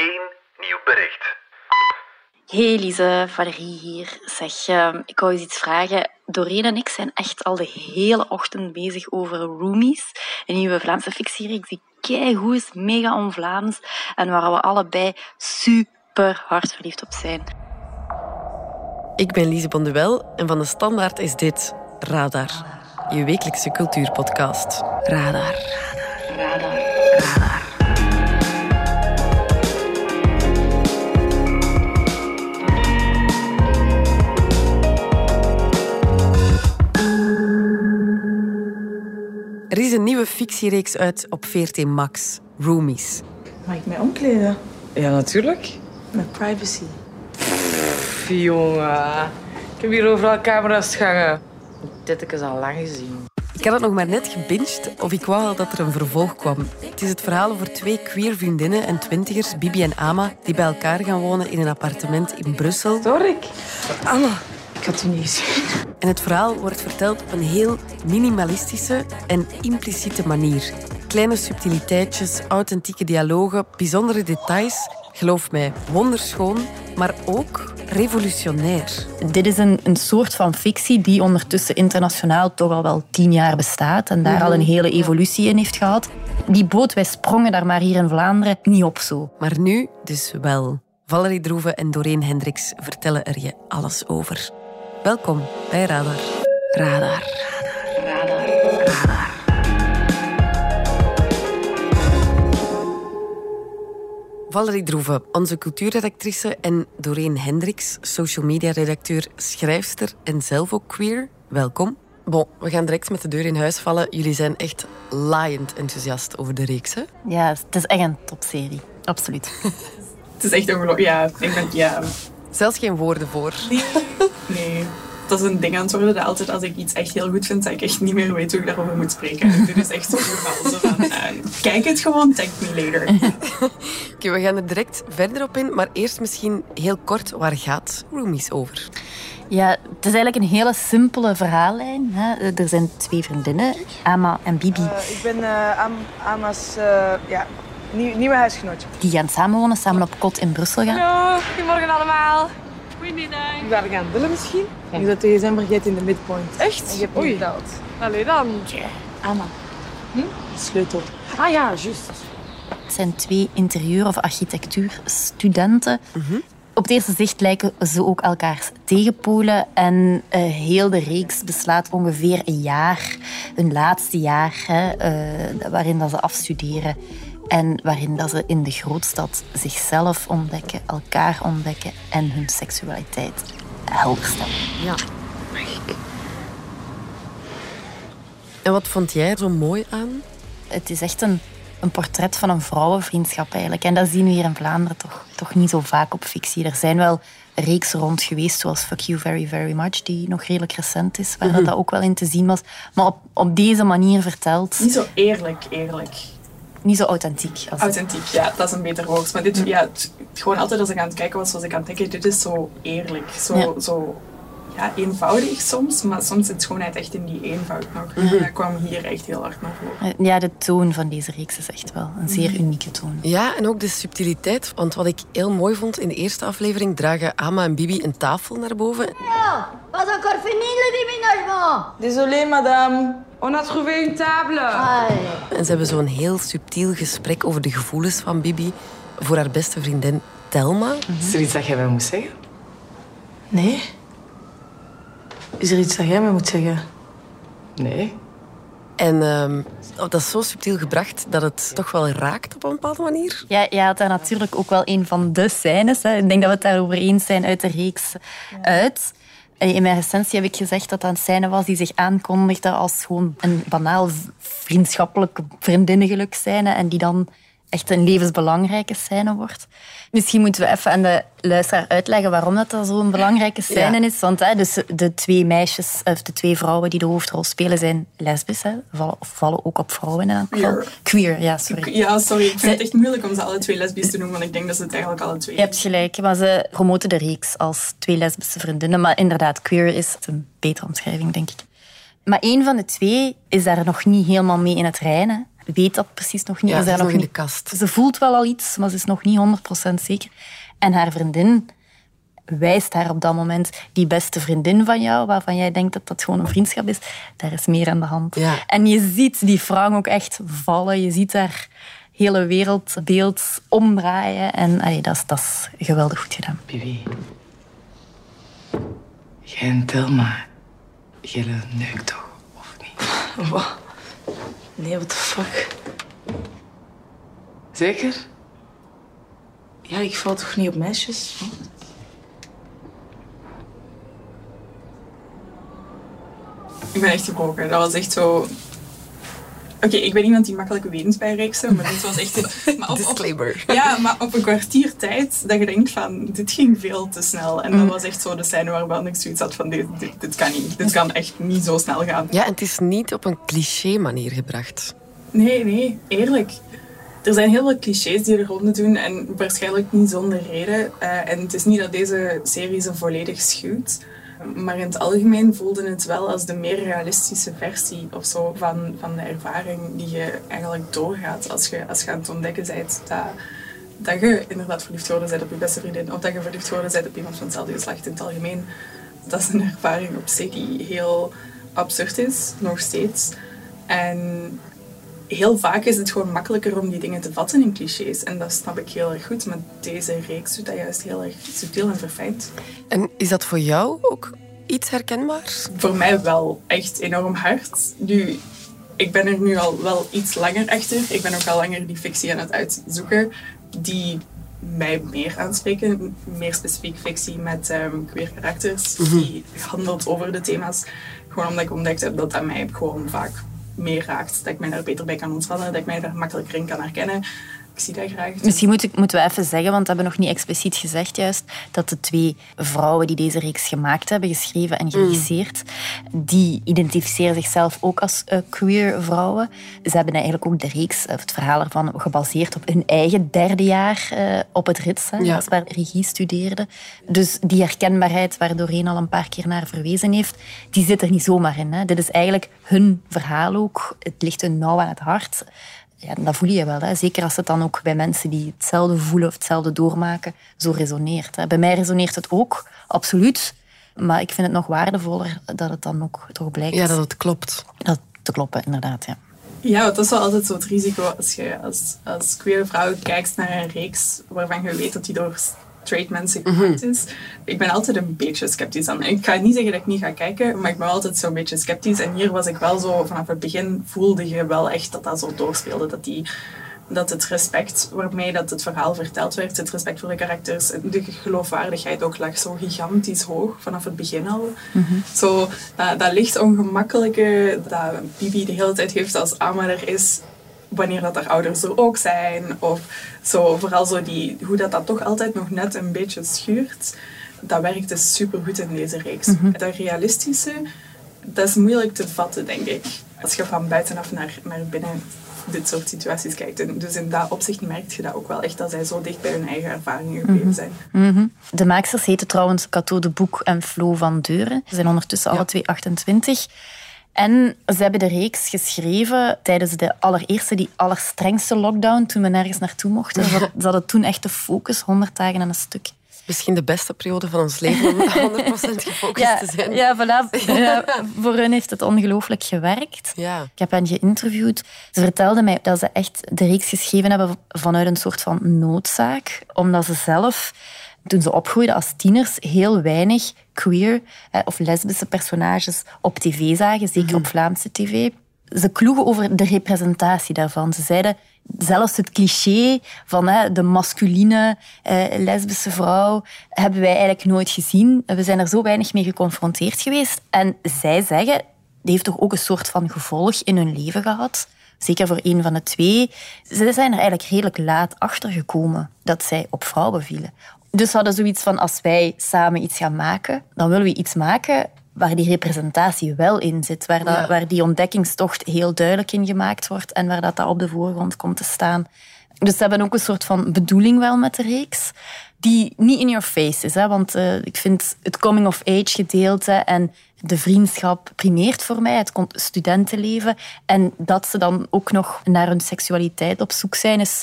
één nieuw bericht. Hey Lise, Valerie hier. Zeg, ehm, ik wou eens iets vragen. Doreen en ik zijn echt al de hele ochtend bezig over Roomies, een nieuwe Vlaamse fictiereeks die keigoed is, mega on-Vlaams en waar we allebei super hard verliefd op zijn. Ik ben Lise Bonduel en van de Standaard is dit Radar, je wekelijkse cultuurpodcast. Radar. Radar. Nieuwe fictiereeks uit op VRT Max, Roomies. Mag ik mij omkleden? Ja, natuurlijk. Met privacy. Pff, jongen. Ik heb hier overal camera's hangen. Dit heb ik al lang gezien. Ik had het nog maar net gebinged of ik wou al dat er een vervolg kwam. Het is het verhaal over twee queer vriendinnen en twintigers, Bibi en Ama, die bij elkaar gaan wonen in een appartement in Brussel. Torik. Anna, ik had u niet gezien. En het verhaal wordt verteld op een heel minimalistische en impliciete manier. Kleine subtiliteitjes, authentieke dialogen, bijzondere details. Geloof mij, wonderschoon, maar ook revolutionair. Dit is een, een soort van fictie die ondertussen internationaal toch al wel tien jaar bestaat en daar al een hele evolutie in heeft gehad. Die boot, wij sprongen daar maar hier in Vlaanderen niet op zo. Maar nu dus wel. Valerie Droeven en Doreen Hendricks vertellen er je alles over. Welkom bij Radar. Radar. Radar. Radar. Valerie Droeven, onze cultuurredactrice en Doreen Hendricks, social media redacteur, schrijfster en zelf ook queer. Welkom. Bon, we gaan direct met de deur in huis vallen. Jullie zijn echt laaiend enthousiast over de reeks, hè? Ja, het is echt een topserie. Absoluut. Het is echt ongelooflijk. Ja, ik ben... Ja, Zelfs geen woorden voor. nee. Dat is een ding aan het worden dat altijd als ik iets echt heel goed vind, dat ik echt niet meer weet hoe ik daarover moet spreken. En dit is echt zo'n geval. Zo van, eh, kijk het gewoon, thank me later. Oké, we gaan er direct verder op in, maar eerst misschien heel kort, waar gaat Roomies over? Ja, het is eigenlijk een hele simpele verhaallijn. Hè. Er zijn twee vriendinnen, Ama en Bibi, Eh, ik ben eh, Am Ama's eh, ja, nieuw, nieuwe huisgenootje. die gaan samenwonen, samen op kot in Brussel gaan. Hallo, goedemorgen allemaal. Goedemiddag. Ik ben gaan dillen misschien. Je zat de gsm vergeten in de midpoint. Echt? En je hebt niet betaald. Allee dan. Ama. Sleutel. Ah ja, juist. Het zijn twee interieur- of architectuurstudenten. Op het eerste zicht lijken ze ook elkaars tegenpolen. En eh, heel de reeks beslaat ongeveer een jaar, hun laatste jaar, hè, eh, waarin dat ze afstuderen. En waarin dat ze in de grootstad zichzelf ontdekken, elkaar ontdekken en hun seksualiteit helder stellen. Ja. En wat vond jij er zo mooi aan? Het is echt een, een portret van een vrouwenvriendschap eigenlijk. En dat zien we hier in Vlaanderen toch, toch niet zo vaak op fictie. Er zijn wel reeksen rond geweest, zoals Fuck You Very Very Much, die nog redelijk recent is, waar dat, dat ook wel in te zien was. Maar op, op deze manier verteld, Niet zo eerlijk, eerlijk. Niet zo authentiek. Als Authentiek, ja, dat is een beter woord. Maar dit, ja, het- gewoon altijd als ik aan het kijken was, was ik aan het denken, dit is zo eerlijk. Zo, Ja. zo ja, eenvoudig soms, maar soms zit schoonheid echt in die eenvoud nog. Dat kwam hier echt heel hard naar voren. Ja, de toon van deze reeks is echt wel een zeer unieke toon. Ja, en ook de subtiliteit. Want wat ik heel mooi vond in de eerste aflevering, dragen Ama en Bibi een tafel naar boven. Pas encore fini le déménagement Désolé, madame. On a trouvé une table. En ze hebben zo'n heel subtiel gesprek over de gevoelens van Bibi voor haar beste vriendin Telma. Is er iets dat jij mij moet zeggen? Nee. Is er iets dat jij me moet zeggen? Nee. En ehm, oh, dat is zo subtiel gebracht dat het toch wel raakt op een bepaalde manier. Ja, je had daar natuurlijk ook wel een van de scènes. Hè. Ik denk dat we het daarover eens zijn uit de reeks uit. En In mijn recensie heb ik gezegd dat dat een scène was die zich aankondigde als gewoon een banaal v- vriendschappelijke vriendinnengeluk scène en die dan echt een levensbelangrijke scène wordt. Misschien moeten we even aan de luisteraar uitleggen waarom dat, dat zo'n belangrijke scène Ja. is. Want hè, dus de twee meisjes, of de twee vrouwen die de hoofdrol spelen, zijn lesbisch. Hè. Vallen, of vallen ook op vrouwen in elk geval. Queer. Queer, ja, sorry. Ja, sorry, ik vind het echt moeilijk om ze alle twee lesbisch te noemen, want ik denk dat ze het eigenlijk alle twee Je hebt gelijk, maar ze promoten de reeks als twee lesbische vriendinnen. Maar inderdaad, queer is een betere omschrijving, denk ik. Maar één van de twee is daar nog niet helemaal mee in het reinen. Weet dat precies nog niet. Ja, ze is nog in niet- de kast. Ze voelt wel al iets, maar ze is nog niet 100% zeker. En haar vriendin wijst haar op dat moment, die beste vriendin van jou, waarvan jij denkt dat dat gewoon een vriendschap is, daar is meer aan de hand. Ja. En je ziet die Frank ook echt vallen. Je ziet haar hele wereldbeeld omdraaien. En allee, dat, is, dat is geweldig goed gedaan. Bibi. Jij en Thelma. Jullie neukt toch, of niet? Wat? Nee, what the fuck? Zeker? Ja, ik val toch niet op meisjes? Ik ben echt gebroken. Dat was echt zo... Oké, ik ben iemand die makkelijk wint bij reeksen, maar dit was echt... Maar op, op, Disclaimer. ja, maar op een kwartier tijd dat je denkt van, dit ging veel te snel. En dat was echt zo de scène waarvan ik zoiets had van, dit, dit, dit kan niet. Dit kan echt niet zo snel gaan. Ja, en het is niet op een cliché manier gebracht. Nee, nee, eerlijk. Er zijn heel veel clichés die er ronde doen en waarschijnlijk niet zonder reden. Eh, en het is niet dat deze serie ze volledig schuwt. Maar in het algemeen voelde het wel als de meer realistische versie of zo van, van de ervaring die je eigenlijk doorgaat als je, als je aan het ontdekken bent dat, dat je inderdaad verliefd geworden bent op je beste vriendin of dat je verliefd geworden bent op iemand van hetzelfde geslacht in het algemeen. Dat is een ervaring op zich die heel absurd is, nog steeds. En heel vaak is het gewoon makkelijker om die dingen te vatten in clichés. En dat snap ik heel erg goed. Maar deze reeks doet dat juist heel erg subtiel en verfijnd. En is dat voor jou ook iets herkenbaars? Voor mij wel echt enorm hard. Nu, ik ben er nu al wel iets langer achter. Ik ben ook al langer die fictie aan het uitzoeken. Die mij meer aanspreken. Meer specifiek fictie met ehm, queer karakters. Die handelt over de thema's. Gewoon omdat ik ontdekt heb dat dat mij gewoon vaak meer raakt. Dat ik mij daar beter bij kan ontspannen. Dat ik mij daar makkelijker in kan herkennen. Ik zie dat graag. Misschien moet ik, moeten we even zeggen, want we hebben nog niet expliciet gezegd juist, dat de twee vrouwen die deze reeks gemaakt hebben, geschreven en geregisseerd, die identificeren zichzelf ook als eh, queer vrouwen. Ze hebben eigenlijk ook de reeks, eh, het verhaal ervan, gebaseerd op hun eigen derde jaar eh, op het RITS, hè, Ja. dat is waar regie studeerden. Dus die herkenbaarheid waar Doreen al een paar keer naar verwezen heeft, die zit er niet zomaar in. Hè. Dit is eigenlijk hun verhaal ook. Het ligt hun nauw aan het hart. Ja, dat voel je wel. Hè. Zeker als het dan ook bij mensen die hetzelfde voelen of hetzelfde doormaken, zo resoneert. Hè. Bij mij resoneert het ook, absoluut. Maar ik vind het nog waardevoller dat het dan ook toch blijkt Ja, dat het klopt. dat te kloppen, inderdaad. Ja. Ja, want dat is wel altijd zo het risico als je als, als queer vrouw kijkt naar een reeks waarvan je weet dat die door straight mensen gemaakt is. Ik ben altijd een beetje sceptisch aan. Ik ga niet zeggen dat ik niet ga kijken, maar ik ben altijd zo'n beetje sceptisch. En hier was ik wel zo, vanaf het begin voelde je wel echt dat dat zo doorspeelde. Dat, die, dat het respect waarmee dat het verhaal verteld werd, het respect voor de karakters, en de geloofwaardigheid ook lag zo gigantisch hoog vanaf het begin al. Zo, dat, dat licht ongemakkelijke dat Bibi de hele tijd heeft als Amma er is, wanneer dat haar ouders er ook zijn. Of zo, vooral zo die, hoe dat, dat toch altijd nog net een beetje schuurt. Dat werkte supergoed in deze reeks. Dat realistische, dat is moeilijk te vatten, denk ik. Als je van buitenaf naar, naar binnen dit soort situaties kijkt. En dus in dat opzicht merk je dat ook wel echt, dat zij zo dicht bij hun eigen ervaringen gebleven zijn. Mhm. De maaksters heten trouwens Cato de Boek en Flo van Deuren. Ze zijn ondertussen alle twee 28. En ze hebben de reeks geschreven tijdens de allereerste, die allerstrengste lockdown, toen we nergens naartoe mochten. Ze hadden, ze hadden toen echt de focus, 100 dagen aan een stuk. Misschien de beste periode van ons leven om 100% gefocust Ja, te zijn. ja, voilà. Ja, voor hun heeft het ongelooflijk gewerkt. Ja. Ik heb hen geïnterviewd. Ze vertelden mij dat ze echt de reeks geschreven hebben vanuit een soort van noodzaak. Omdat ze zelf, toen ze opgroeiden als tieners, heel weinig queer eh, of lesbische personages op tv zagen. Zeker op Vlaamse tv. Ze kloegen over de representatie daarvan. Ze zeiden zelfs het cliché van hè, de masculine eh, lesbische vrouw hebben wij eigenlijk nooit gezien. We zijn er zo weinig mee geconfronteerd geweest. En zij zeggen, die heeft toch ook een soort van gevolg in hun leven gehad. Zeker voor een van de twee. Ze zijn er eigenlijk redelijk laat achter gekomen dat zij op vrouwen vielen. Dus ze hadden zoiets van, als wij samen iets gaan maken, dan willen we iets maken waar die representatie wel in zit. Waar, dat, waar die ontdekkingstocht heel duidelijk in gemaakt wordt en waar dat, dat op de voorgrond komt te staan. Dus ze hebben ook een soort van bedoeling wel met de reeks die niet in your face is. Hè? Want uh, ik vind het coming-of-age gedeelte en de vriendschap primeert voor mij, het studentenleven. En dat ze dan ook nog naar hun seksualiteit op zoek zijn, is,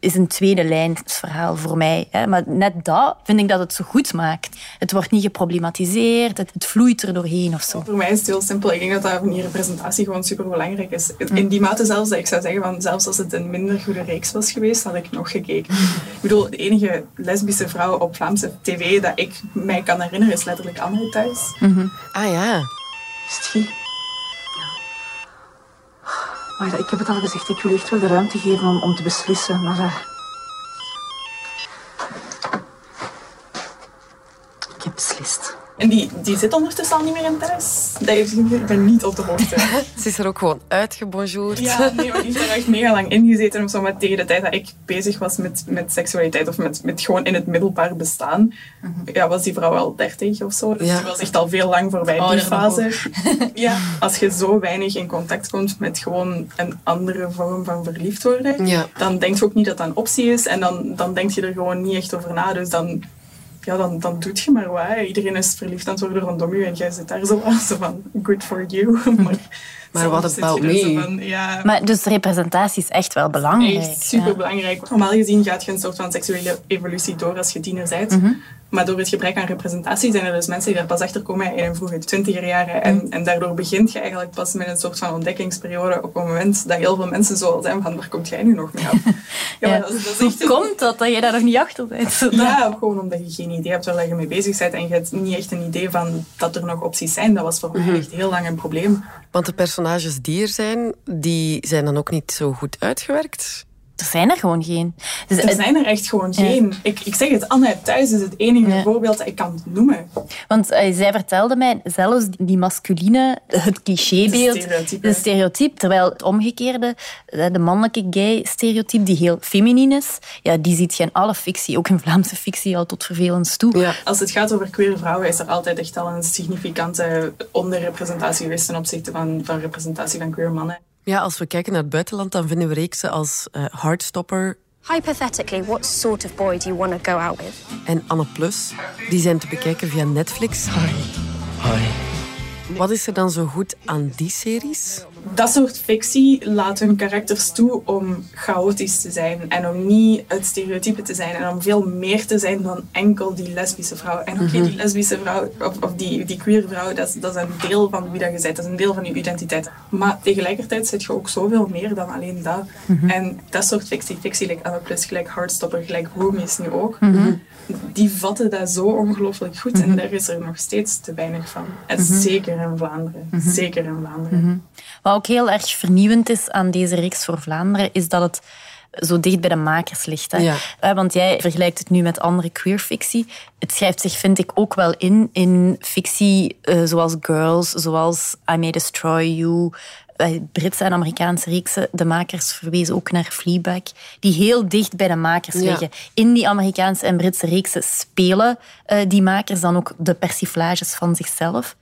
is een tweede lijnsverhaal voor mij. Maar net dat vind ik dat het zo goed maakt. Het wordt niet geproblematiseerd, het, vloeit er doorheen of zo. Voor mij is het heel simpel. Ik denk dat dat die representatie gewoon super belangrijk is. In die mate zelfs dat ik zou zeggen, van, zelfs als het een minder goede reeks was geweest, had ik nog gekeken. Ik bedoel, de enige lesbische vrouw op Vlaamse tv dat ik mij kan herinneren is letterlijk Anne thuis. Mm Ah ja. Is het maar ik heb het al gezegd, ik wil echt wel de ruimte geven om, om te beslissen. Maar En die, die zit ondertussen al niet meer in thuis. Ik ben niet op de hoogte. Ze is er ook gewoon uitgebonjourd. Ja, nee, maar die is er echt mega lang ingezeten. Of zo, met tegen de tijd dat ik bezig was met, met seksualiteit of met, met gewoon in het middelbaar bestaan, mhm. ja, was die vrouw al dertig of zo. Dus ja. die was echt al veel lang voorbij die fase. ja, als je zo weinig in contact komt met gewoon een andere vorm van verliefd worden, ja. dan denk je ook niet dat dat een optie is. En dan, dan denk je er gewoon niet echt over na. Dus dan ja, dan, dan doet je maar wat. Iedereen is verliefd aan het worden rondom je en jij zit daar zo, zo van, good for you. maar maar wat about me? ja. Maar dus representatie is echt wel belangrijk. Echt super belangrijk. Normaal gezien gaat je een soort van seksuele evolutie door als je tiener bent. Mhm. Maar door het gebrek aan representatie zijn er dus mensen die daar pas achter komen in hun vroege twintiger jaren. En, mm. en daardoor begint je eigenlijk pas met een soort van ontdekkingsperiode op een moment dat heel veel mensen zo zijn van, waar komt jij nu nog mee af? Ja, ja. Dat, dat is echt... Hoe komt dat, dat je daar nog niet achter bent? Ja, gewoon omdat je geen idee hebt waar je mee bezig bent en je hebt niet echt een idee van dat er nog opties zijn. Dat was voor mij mhm. echt heel lang een probleem. Want de personages die er zijn, die zijn dan ook niet zo goed uitgewerkt? Er zijn er gewoon geen. Dus er zijn er echt gewoon geen. Ik, ik zeg het, Anne thuis is het enige voorbeeld dat ik kan noemen. Want uh, zij vertelde mij zelfs die masculine, het clichébeeld, de stereotype. Terwijl het omgekeerde, eh, de mannelijke gay-stereotype, die heel feminin is, ja, die ziet je in alle fictie, ook in Vlaamse fictie, al tot vervelens toe. Ja. Als het gaat over queer vrouwen, is er altijd echt al een significante onderrepresentatie geweest ten opzichte van, van representatie van queer mannen. Ja, als we kijken naar het buitenland, dan vinden we reeksen als uh, Heartstopper. Hypothetically, what sort of boy do you want to go out with? En Anne Plus. Die zijn te bekijken via Netflix. Hi. Hi. Wat is er dan zo goed aan die series? Dat soort fictie laat hun karakters toe om chaotisch te zijn en om niet het stereotype te zijn en om veel meer te zijn dan enkel die lesbische vrouw. En oké, okay, mhm. die lesbische vrouw of, of, die, die queer vrouw, dat is, dat is een deel van wie dat je bent, dat is een deel van je identiteit. Maar tegelijkertijd zit je ook zoveel meer dan alleen dat. Mhm. En dat soort fictie, fictie, like Anna Plus, gelijk Heartstopper, gelijk is nu ook, mhm. die vatten dat zo ongelooflijk goed en daar is er nog steeds te weinig van. En zeker in Vlaanderen. Zeker in Vlaanderen. Wat ook heel erg vernieuwend is aan deze reeks voor Vlaanderen, is dat het zo dicht bij de makers ligt. Hè? Ja. Want jij vergelijkt het nu met andere queerfictie. Het schrijft zich, vind ik, ook wel in in fictie uh, zoals Girls, zoals I May Destroy You. Bij Britse en Amerikaanse reeksen, de makers verwezen ook naar Fleabag, die heel dicht bij de makers liggen. In die Amerikaanse en Britse reeksen spelen uh, die makers dan ook de persiflages van zichzelf.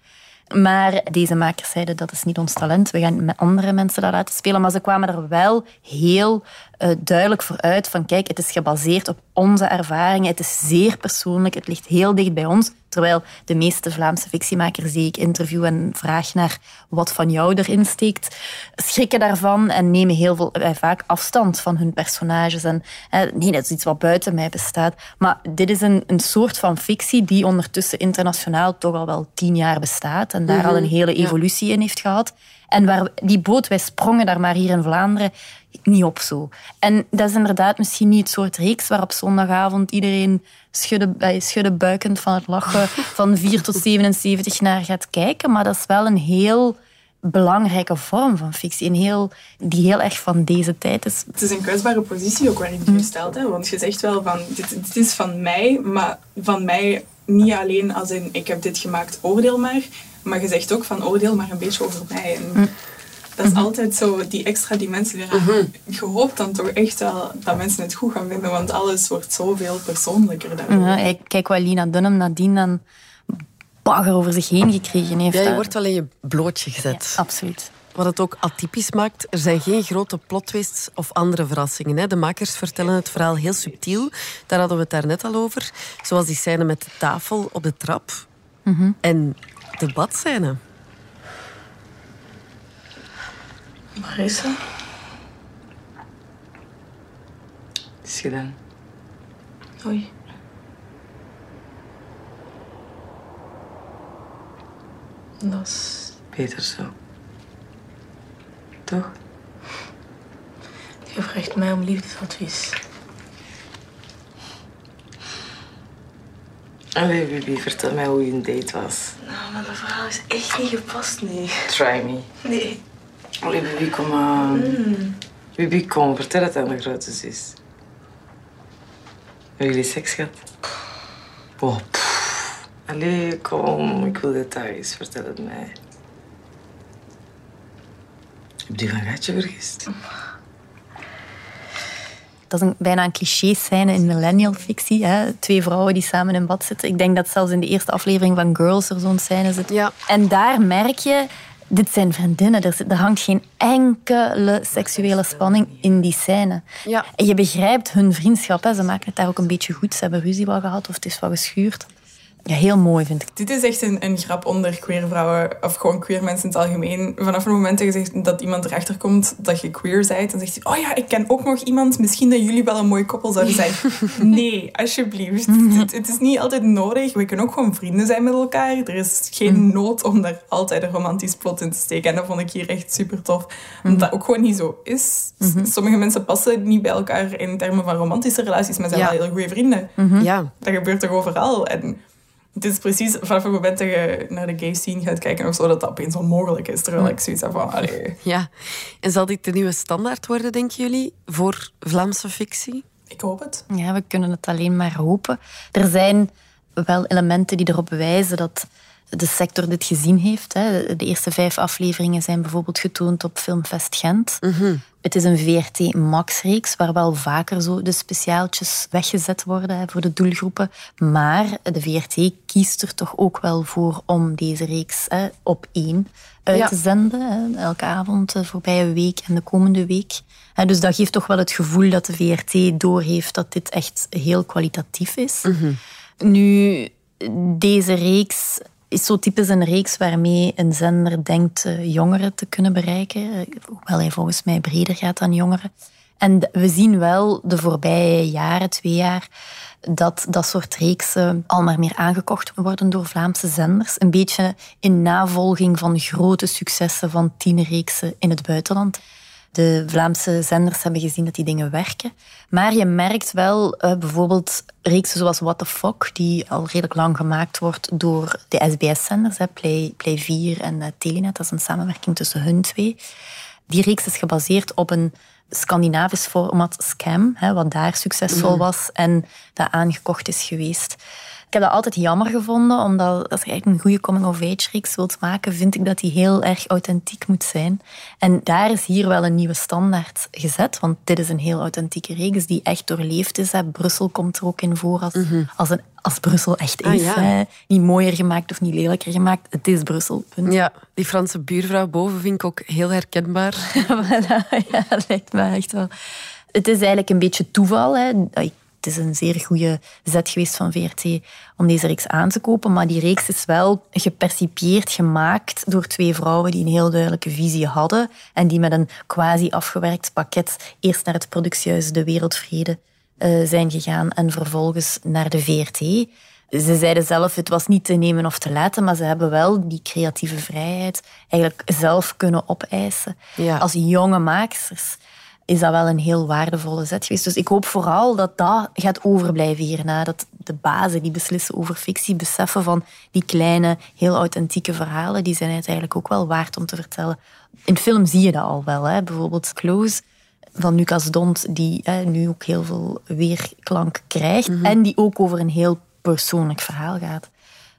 Maar deze makers zeiden dat is niet ons talent. We gaan met andere mensen dat laten spelen. Maar ze kwamen er wel heel uh, duidelijk voor uit van kijk, het is gebaseerd op onze ervaringen. Het is zeer persoonlijk. Het ligt heel dicht bij ons. Terwijl de meeste Vlaamse fictiemakers die ik interview en vraag naar wat van jou erin steekt, schrikken daarvan en nemen heel veel, eh, vaak afstand van hun personages. En, eh, nee, dat is iets wat buiten mij bestaat. Maar dit is een, een soort van fictie die ondertussen internationaal toch al wel tien jaar bestaat en daar al mhm. een hele evolutie in heeft gehad. En waar die boot, wij sprongen daar maar hier in Vlaanderen niet op zo. En dat is inderdaad misschien niet het soort reeks waar op zondagavond iedereen schudden, eh, schudden buikend van het lachen van 4 tot 77 naar gaat kijken. Maar dat is wel een heel belangrijke vorm van fictie. Een heel, die heel erg van deze tijd is. Het is een kwetsbare positie ook waarin je je stelt. Hè? Want je zegt wel van, dit, dit is van mij, maar van mij niet alleen als in ik heb dit gemaakt, oordeel maar. Maar je zegt ook van oordeel maar een beetje over mij. En mm. Dat is mhm. altijd zo, die extra dimensie eraan. Mm Je hoopt dan toch echt wel dat mensen het goed gaan vinden, want alles wordt zoveel persoonlijker dan. Ja, kijk wat Lina Dunham nadien dan bagger over zich heen gekregen heeft. Ja, je wordt wel in je blootje gezet. Ja, absoluut. Wat het ook atypisch maakt, er zijn geen grote plot twists of andere verrassingen. Hè. De makers vertellen het verhaal heel subtiel. Daar hadden we het daarnet al over. Zoals die scène met de tafel op de trap. En de badscène. Marissa? Het is gedaan. Oei. Dat is beter zo. Toch? Je vraagt mij om liefdesadvies. Allee, Bibi, vertel mij hoe je date was. Nou, maar mijn verhaal is echt niet gepast, nee. Try me. Nee. Allee, Bibi, kom aan. Bibi, kom, vertel het aan de grote zus. Hebben jullie seks gehad? Oh, pff. Allee, kom, ik wil details. Vertel het mij. Heb je van Gatje vergist? Dat is een, bijna een cliché-scène in millennial fictie. Hè? Twee vrouwen die samen in bad zitten. Ik denk dat zelfs in de eerste aflevering van Girls er zo'n scène zit. Ja. En daar merk je, dit zijn vriendinnen. Er, er hangt geen enkele seksuele spanning in die scène. Ja. En je begrijpt hun vriendschap. Hè? Ze maken het daar ook een beetje goed. Ze hebben ruzie wel gehad of het is wel geschuurd. Ja, heel mooi vind ik. Dit is echt een, een grap onder queer vrouwen, of gewoon queer mensen in het algemeen. Vanaf het moment dat, je zegt, dat iemand erachter komt dat je queer bent, dan zegt hij, oh ja, ik ken ook nog iemand, misschien dat jullie wel een mooi koppel zouden zijn. nee, alsjeblieft. het, het is niet altijd nodig. We kunnen ook gewoon vrienden zijn met elkaar. Er is geen nood om daar altijd een romantisch plot in te steken. En dat vond ik hier echt super tof. Omdat dat ook gewoon niet zo is. Sommige mensen passen niet bij elkaar in termen van romantische relaties, maar zijn Ja. wel heel goede vrienden. Ja. Dat gebeurt toch overal? En het is precies vanaf het moment dat je naar de gay scene gaat kijken of zo, dat dat opeens onmogelijk is. Terwijl ik zoiets heb van, allee, ja. En zal dit de nieuwe standaard worden, denken jullie, voor Vlaamse fictie? ik hoop het. Ja, we kunnen het alleen maar hopen. Er zijn wel elementen die erop wijzen dat de sector dit gezien heeft. hè. De eerste vijf afleveringen zijn bijvoorbeeld getoond op Filmfest Gent. Het is een VRT Max-reeks waar wel vaker zo de speciaaltjes weggezet worden hè, voor de doelgroepen. Maar de VRT kiest er toch ook wel voor om deze reeks hè, op één uit Ja. te zenden. Hè, elke avond, de voorbije week en de komende week. Hè, dus dat geeft toch wel het gevoel dat de VRT doorheeft dat dit echt heel kwalitatief is. Nu, deze reeks is zo typisch een reeks waarmee een zender denkt eh, jongeren te kunnen bereiken. eh, Hoewel hij volgens mij breder gaat dan jongeren. En we zien wel de voorbije jaren, twee jaar, dat dat soort reeksen al maar meer aangekocht worden door Vlaamse zenders. Een beetje in navolging van grote successen van tienerreeksen in het buitenland. De Vlaamse zenders hebben gezien dat die dingen werken. Maar je merkt wel eh, bijvoorbeeld reeksen zoals What the Fuck, die al redelijk lang gemaakt wordt door de SBS-zenders, Play, Play 4 en eh, Telenet. Dat is een samenwerking tussen hun twee. Die reeks is gebaseerd op een Scandinavisch format Scam, hè, wat daar succesvol was en dat aangekocht is geweest. Ik heb dat altijd jammer gevonden, omdat als je een goede coming-of-age reeks wilt maken, vind ik dat die heel erg authentiek moet zijn. En daar is hier wel een nieuwe standaard gezet, want dit is een heel authentieke reeks die echt doorleefd is. Hè. Brussel komt er ook in voor als, als, een, als Brussel echt Ah, is. ja. hè. Niet mooier gemaakt of niet lelijker gemaakt. Het is Brussel, punt. Ja, die Franse buurvrouw boven vind ik ook heel herkenbaar. Voilà, ja, dat lijkt me echt wel. Het is eigenlijk een beetje toeval. Hè. Het is een zeer goede zet geweest van VRT om deze reeks aan te kopen. Maar die reeks is wel gepercipieerd gemaakt door twee vrouwen die een heel duidelijke visie hadden. En die met een quasi afgewerkt pakket eerst naar het productiehuis De Wereldvrede eh, zijn gegaan en vervolgens naar de VRT. Ze zeiden zelf, het was niet te nemen of te laten, maar ze hebben wel die creatieve vrijheid eigenlijk zelf kunnen opeisen. Ja. Als jonge maaksters is dat wel een heel waardevolle zet geweest. Dus ik hoop vooral dat dat gaat overblijven hierna. Dat de bazen die beslissen over fictie beseffen van die kleine, heel authentieke verhalen, die zijn het eigenlijk ook wel waard om te vertellen. In film zie je dat al wel. Hè? Bijvoorbeeld Close van Lucas Dont, die hè, nu ook heel veel weerklank krijgt. En die ook over een heel persoonlijk verhaal gaat.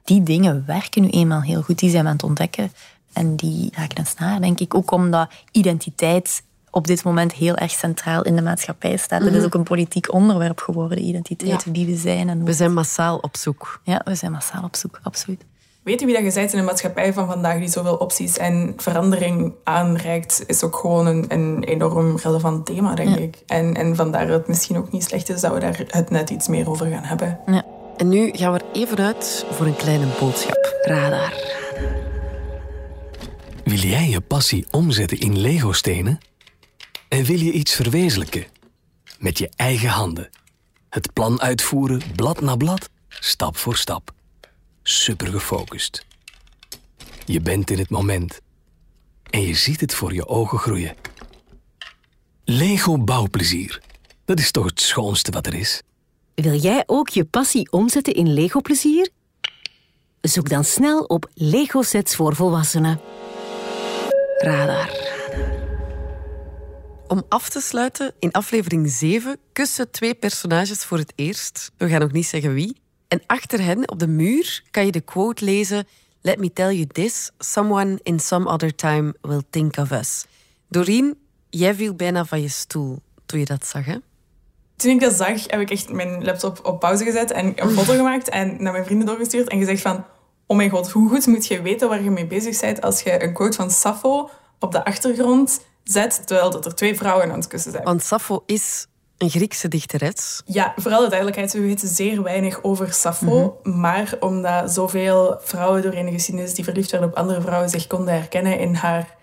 Die dingen werken nu eenmaal heel goed. Die zijn we aan het ontdekken. En die raken een snaar, denk ik. Ook omdat identiteit op dit moment heel erg centraal in de maatschappij staat. Het is ook een politiek onderwerp geworden, identiteit, Ja. wie we zijn. En hoe- We zijn massaal op zoek. Ja, we zijn massaal op zoek, absoluut. weten wie dat je bent in een maatschappij van vandaag die zoveel opties en verandering aanreikt, is ook gewoon een, een enorm relevant thema, denk ik. En, en vandaar dat het misschien ook niet slecht is dat we daar het net iets meer over gaan hebben. Ja. En nu gaan we er even uit voor een kleine boodschap. Radar. Wil jij je passie omzetten in Lego-stenen? En wil je iets verwezenlijken? Met je eigen handen. Het plan uitvoeren, blad na blad, stap voor stap. Super gefocust. Je bent in het moment. En je ziet het voor je ogen groeien. Lego bouwplezier. Dat is toch het schoonste wat er is? Wil jij ook je passie omzetten in Lego-plezier? Zoek dan snel op Lego-sets voor volwassenen. Radar. Om af te sluiten, in aflevering 7 kussen twee personages voor het eerst. We gaan nog niet zeggen wie. En achter hen op de muur kan je de quote lezen: Let me tell you this, someone in some other time will think of us. Doreen, jij viel bijna van je stoel toen je dat zag, hè? Toen ik dat zag, heb ik echt mijn laptop op pauze gezet en een foto gemaakt en naar mijn vrienden doorgestuurd en gezegd van oh mijn god, hoe goed moet je weten waar je mee bezig bent als je een quote van Sappho op de achtergrond zet, terwijl dat er twee vrouwen aan het kussen zijn. Want Sappho is een Griekse dichteres. Ja, vooral de duidelijkheid, we weten zeer weinig over Sappho. Mhm. Maar omdat zoveel vrouwen doorheen de geschiedenis die verliefd werden op andere vrouwen zich konden herkennen in haar,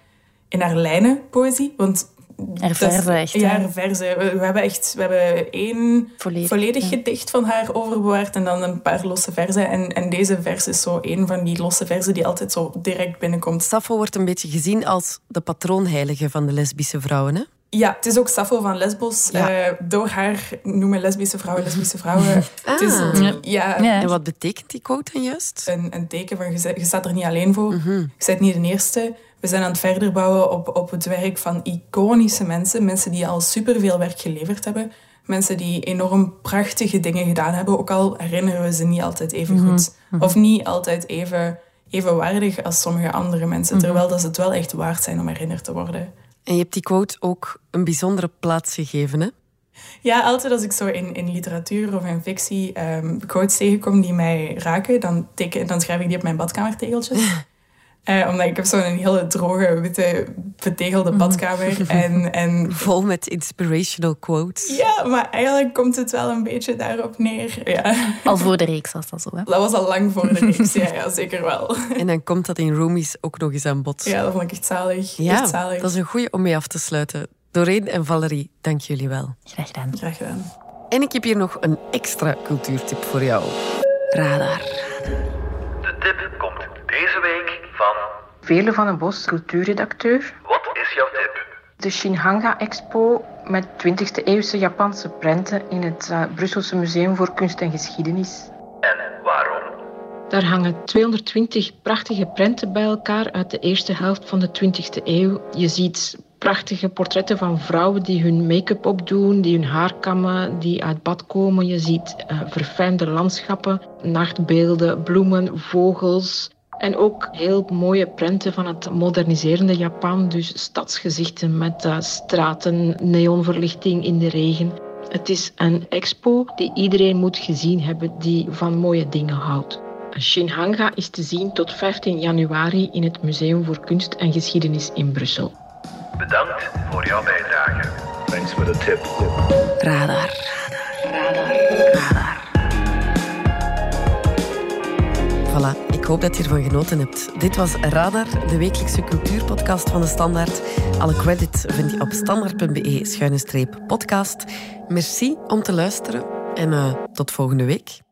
in haar lijnenpoëzie. Want er echt. Ja, er verzen. We, we, hebben echt we hebben één volledig, volledig gedicht van haar overbewaard en dan een paar losse verzen. En, en deze vers is zo één van die losse verzen die altijd zo direct binnenkomt. Sappho wordt een beetje gezien als de patroonheilige van de lesbische vrouwen, hè? Ja, het is ook Sappho van Lesbos. Ja. Uh, door haar noemen lesbische vrouwen lesbische vrouwen. ah. is, ja. En wat betekent die quote dan juist? Een, een teken van, je, je staat er niet alleen voor. Mm -hmm. Je bent niet de eerste. We zijn aan het verder bouwen op, op het werk van iconische mensen. Mensen die al superveel werk geleverd hebben. Mensen die enorm prachtige dingen gedaan hebben. Ook al herinneren we ze niet altijd even goed. Mm -hmm. Of niet altijd even, even waardig als sommige andere mensen. Terwijl dat ze het wel echt waard zijn om herinnerd te worden. En je hebt die quote ook een bijzondere plaats gegeven, hè? Ja, altijd als ik zo in, in literatuur of in fictie um, quotes tegenkom die mij raken, dan, teken, dan schrijf ik die op mijn badkamertegeltjes. Uh, omdat ik heb zo'n hele droge, witte, betegelde badkamer. en, en... Vol met inspirational quotes. Ja, maar eigenlijk komt het wel een beetje daarop neer. Ja. Al voor de reeks was dat zo, hè? Dat was al lang voor de reeks, ja, ja, zeker wel. En dan komt dat in Roomies ook nog eens aan bod. Ja, dat vond ik echt zalig. Ja, echt zalig. dat is een goede om mee af te sluiten. Doreen en Valerie, dank jullie wel. Graag gedaan. Graag gedaan. En ik heb hier nog een extra cultuurtip voor jou. Radar. De tip komt. Vele van den Bos, cultuurredacteur. Wat is jouw tip? De Shinhanga Expo met 20e eeuwse Japanse prenten in het uh, Brusselse Museum voor Kunst en Geschiedenis. En waarom? Daar hangen 220 prachtige prenten bij elkaar uit de eerste helft van de 20e eeuw. Je ziet prachtige portretten van vrouwen die hun make-up opdoen, die hun haar kammen, die uit bad komen. Je ziet uh, verfijnde landschappen, nachtbeelden, bloemen, vogels. En ook heel mooie prenten van het moderniserende Japan. Dus stadsgezichten met uh, straten, neonverlichting in de regen. Het is een expo die iedereen moet gezien hebben die van mooie dingen houdt. Shinhanga is te zien tot 15 januari in het Museum voor Kunst en Geschiedenis in Brussel. Bedankt voor jouw bijdrage. Thanks for the tip. Radar. Radar. Radar. Voilà, ik hoop dat je ervan genoten hebt. Dit was Radar, de wekelijkse cultuurpodcast van de Standaard. Alle credits vind je op standaard.be-podcast. Merci om te luisteren en uh, tot volgende week.